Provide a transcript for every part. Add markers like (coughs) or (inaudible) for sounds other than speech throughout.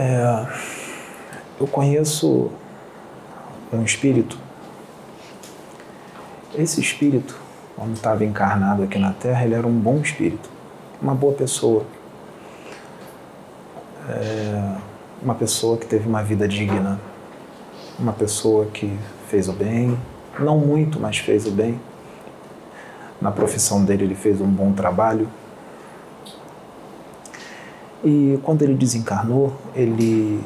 É, eu conheço um espírito. Esse espírito, quando estava encarnado aqui na Terra, ele era um bom espírito, uma boa pessoa. É, uma pessoa que teve uma vida digna, uma pessoa que fez o bem, não muito, mas fez o bem. Na profissão dele, ele fez um bom trabalho. E quando ele desencarnou, ele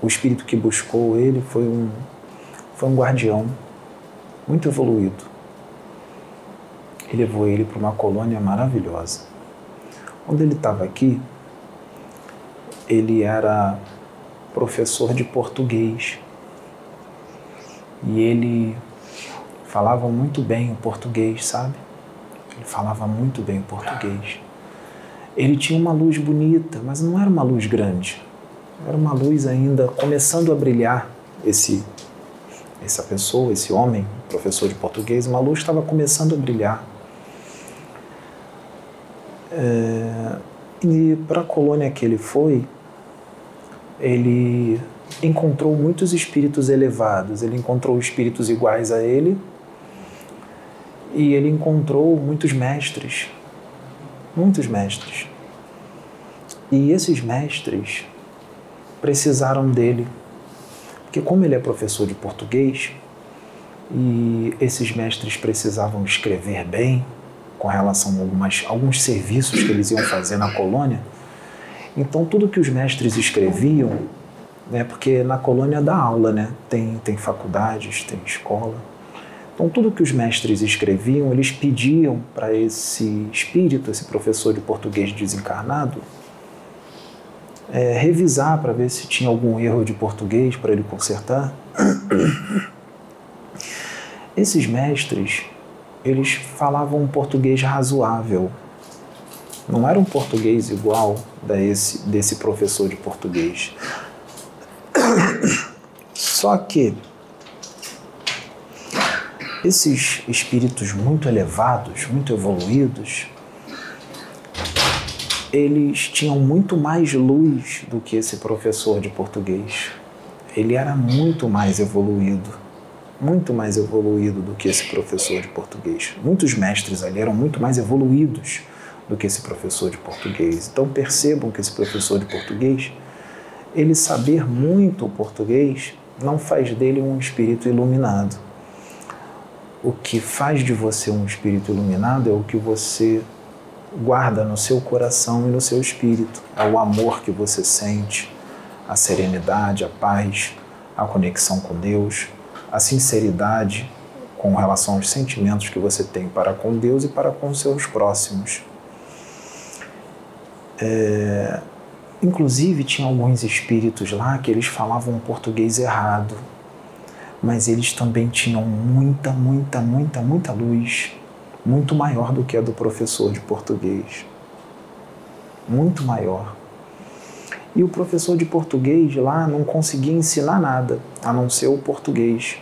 o espírito que buscou ele foi um foi um guardião muito evoluído. Ele levou ele para uma colônia maravilhosa. Quando ele estava aqui, ele era professor de português e ele falava muito bem o português, sabe? Ele falava muito bem o português. Ele tinha uma luz bonita, mas não era uma luz grande. Era uma luz ainda começando a brilhar esse essa pessoa, esse homem, professor de português, uma luz estava começando a brilhar. É, e para a colônia que ele foi, ele encontrou muitos espíritos elevados, ele encontrou espíritos iguais a ele e ele encontrou muitos mestres, muitos mestres. E esses mestres precisaram dele, porque como ele é professor de português e esses mestres precisavam escrever bem com relação a algumas, alguns serviços que eles iam fazer na colônia, então tudo que os mestres escreviam né? Porque na colônia dá aula, né? Tem, tem faculdades, tem escola. Então, tudo que os mestres escreviam, eles pediam para esse espírito, esse professor de português desencarnado, é, revisar para ver se tinha algum erro de português para ele consertar. (coughs) Esses mestres, eles falavam um português razoável. Não era um português igual desse, desse professor de português. (coughs) Só que esses espíritos muito elevados, muito evoluídos, eles tinham muito mais luz do que esse professor de português. Ele era muito mais evoluído, muito mais evoluído do que esse professor de português. Muitos mestres ali eram muito mais evoluídos do que esse professor de português. Então percebam que esse professor de português ele saber muito o português não faz dele um espírito iluminado. O que faz de você um espírito iluminado é o que você guarda no seu coração e no seu espírito. É o amor que você sente, a serenidade, a paz, a conexão com Deus, a sinceridade com relação aos sentimentos que você tem para com Deus e para com seus próximos. É, Inclusive, tinha alguns espíritos lá que eles falavam português errado, mas eles também tinham muita, muita, muita, muita luz, muito maior do que a do professor de português. Muito maior. E o professor de português lá não conseguia ensinar nada, a não ser o português.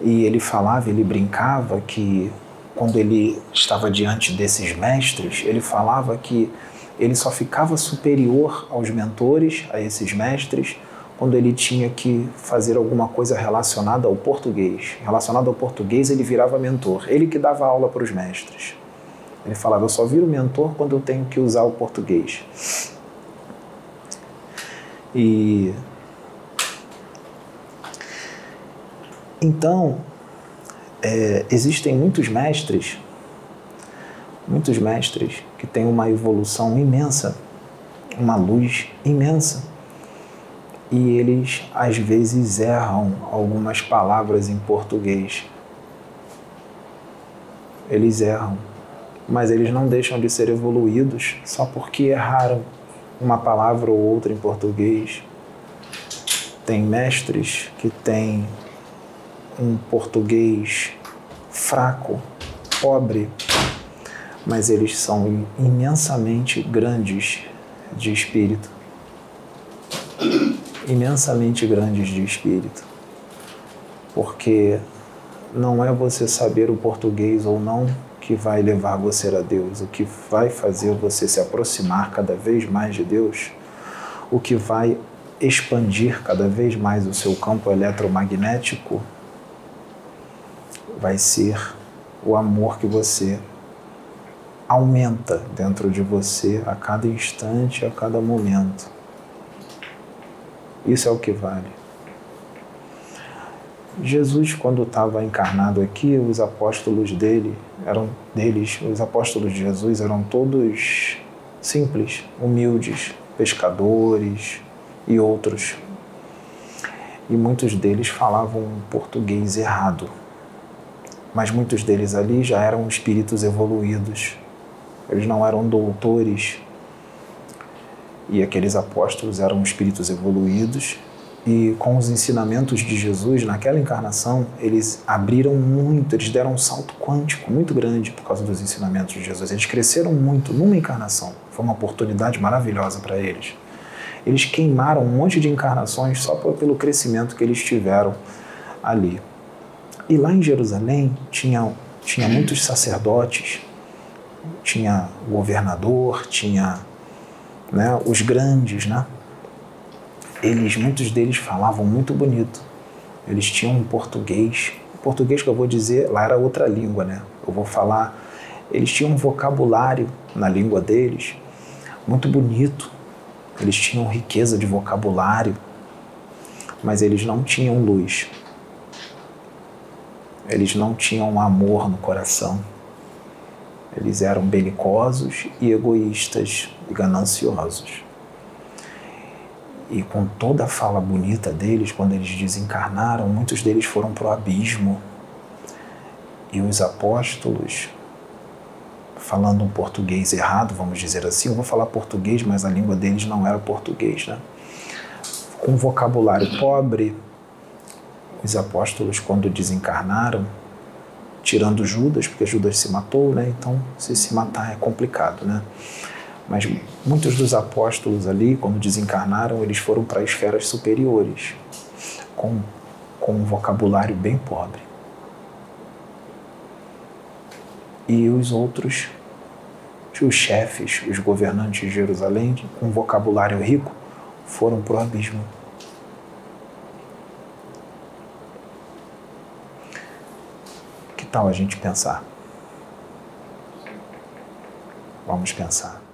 E ele falava, ele brincava que quando ele estava diante desses mestres, ele falava que ele só ficava superior aos mentores, a esses mestres, quando ele tinha que fazer alguma coisa relacionada ao português. Relacionado ao português, ele virava mentor, ele que dava aula para os mestres. Ele falava: Eu só viro mentor quando eu tenho que usar o português. E. Então, é, existem muitos mestres muitos mestres que têm uma evolução imensa, uma luz imensa. E eles às vezes erram algumas palavras em português. Eles erram, mas eles não deixam de ser evoluídos só porque erraram uma palavra ou outra em português. Tem mestres que têm um português fraco, pobre, mas eles são imensamente grandes de espírito. Imensamente grandes de espírito. Porque não é você saber o português ou não que vai levar você a Deus, o que vai fazer você se aproximar cada vez mais de Deus, o que vai expandir cada vez mais o seu campo eletromagnético, vai ser o amor que você aumenta dentro de você a cada instante, a cada momento. Isso é o que vale. Jesus, quando estava encarnado aqui, os apóstolos dele eram deles, os apóstolos de Jesus eram todos simples, humildes, pescadores e outros. E muitos deles falavam português errado. Mas muitos deles ali já eram espíritos evoluídos, eles não eram doutores. E aqueles apóstolos eram espíritos evoluídos e com os ensinamentos de Jesus naquela encarnação, eles abriram muito, eles deram um salto quântico muito grande por causa dos ensinamentos de Jesus. Eles cresceram muito numa encarnação. Foi uma oportunidade maravilhosa para eles. Eles queimaram um monte de encarnações só pelo crescimento que eles tiveram ali. E lá em Jerusalém tinha, tinha muitos sacerdotes tinha governador, tinha né, os grandes, né? Eles, muitos deles falavam muito bonito. Eles tinham um português. O português que eu vou dizer, lá era outra língua, né? Eu vou falar. Eles tinham um vocabulário na língua deles muito bonito. Eles tinham riqueza de vocabulário, mas eles não tinham luz. Eles não tinham amor no coração. Eles eram belicosos e egoístas e gananciosos. E com toda a fala bonita deles, quando eles desencarnaram, muitos deles foram para o abismo. E os apóstolos, falando um português errado, vamos dizer assim, eu vou falar português, mas a língua deles não era português, né? Com vocabulário pobre, os apóstolos, quando desencarnaram, tirando Judas, porque Judas se matou, né? Então, se se matar é complicado, né? Mas muitos dos apóstolos ali, quando desencarnaram, eles foram para esferas superiores, com, com um vocabulário bem pobre. E os outros, os chefes, os governantes de Jerusalém, com um vocabulário rico, foram para o abismo. tal a gente pensar? Vamos pensar.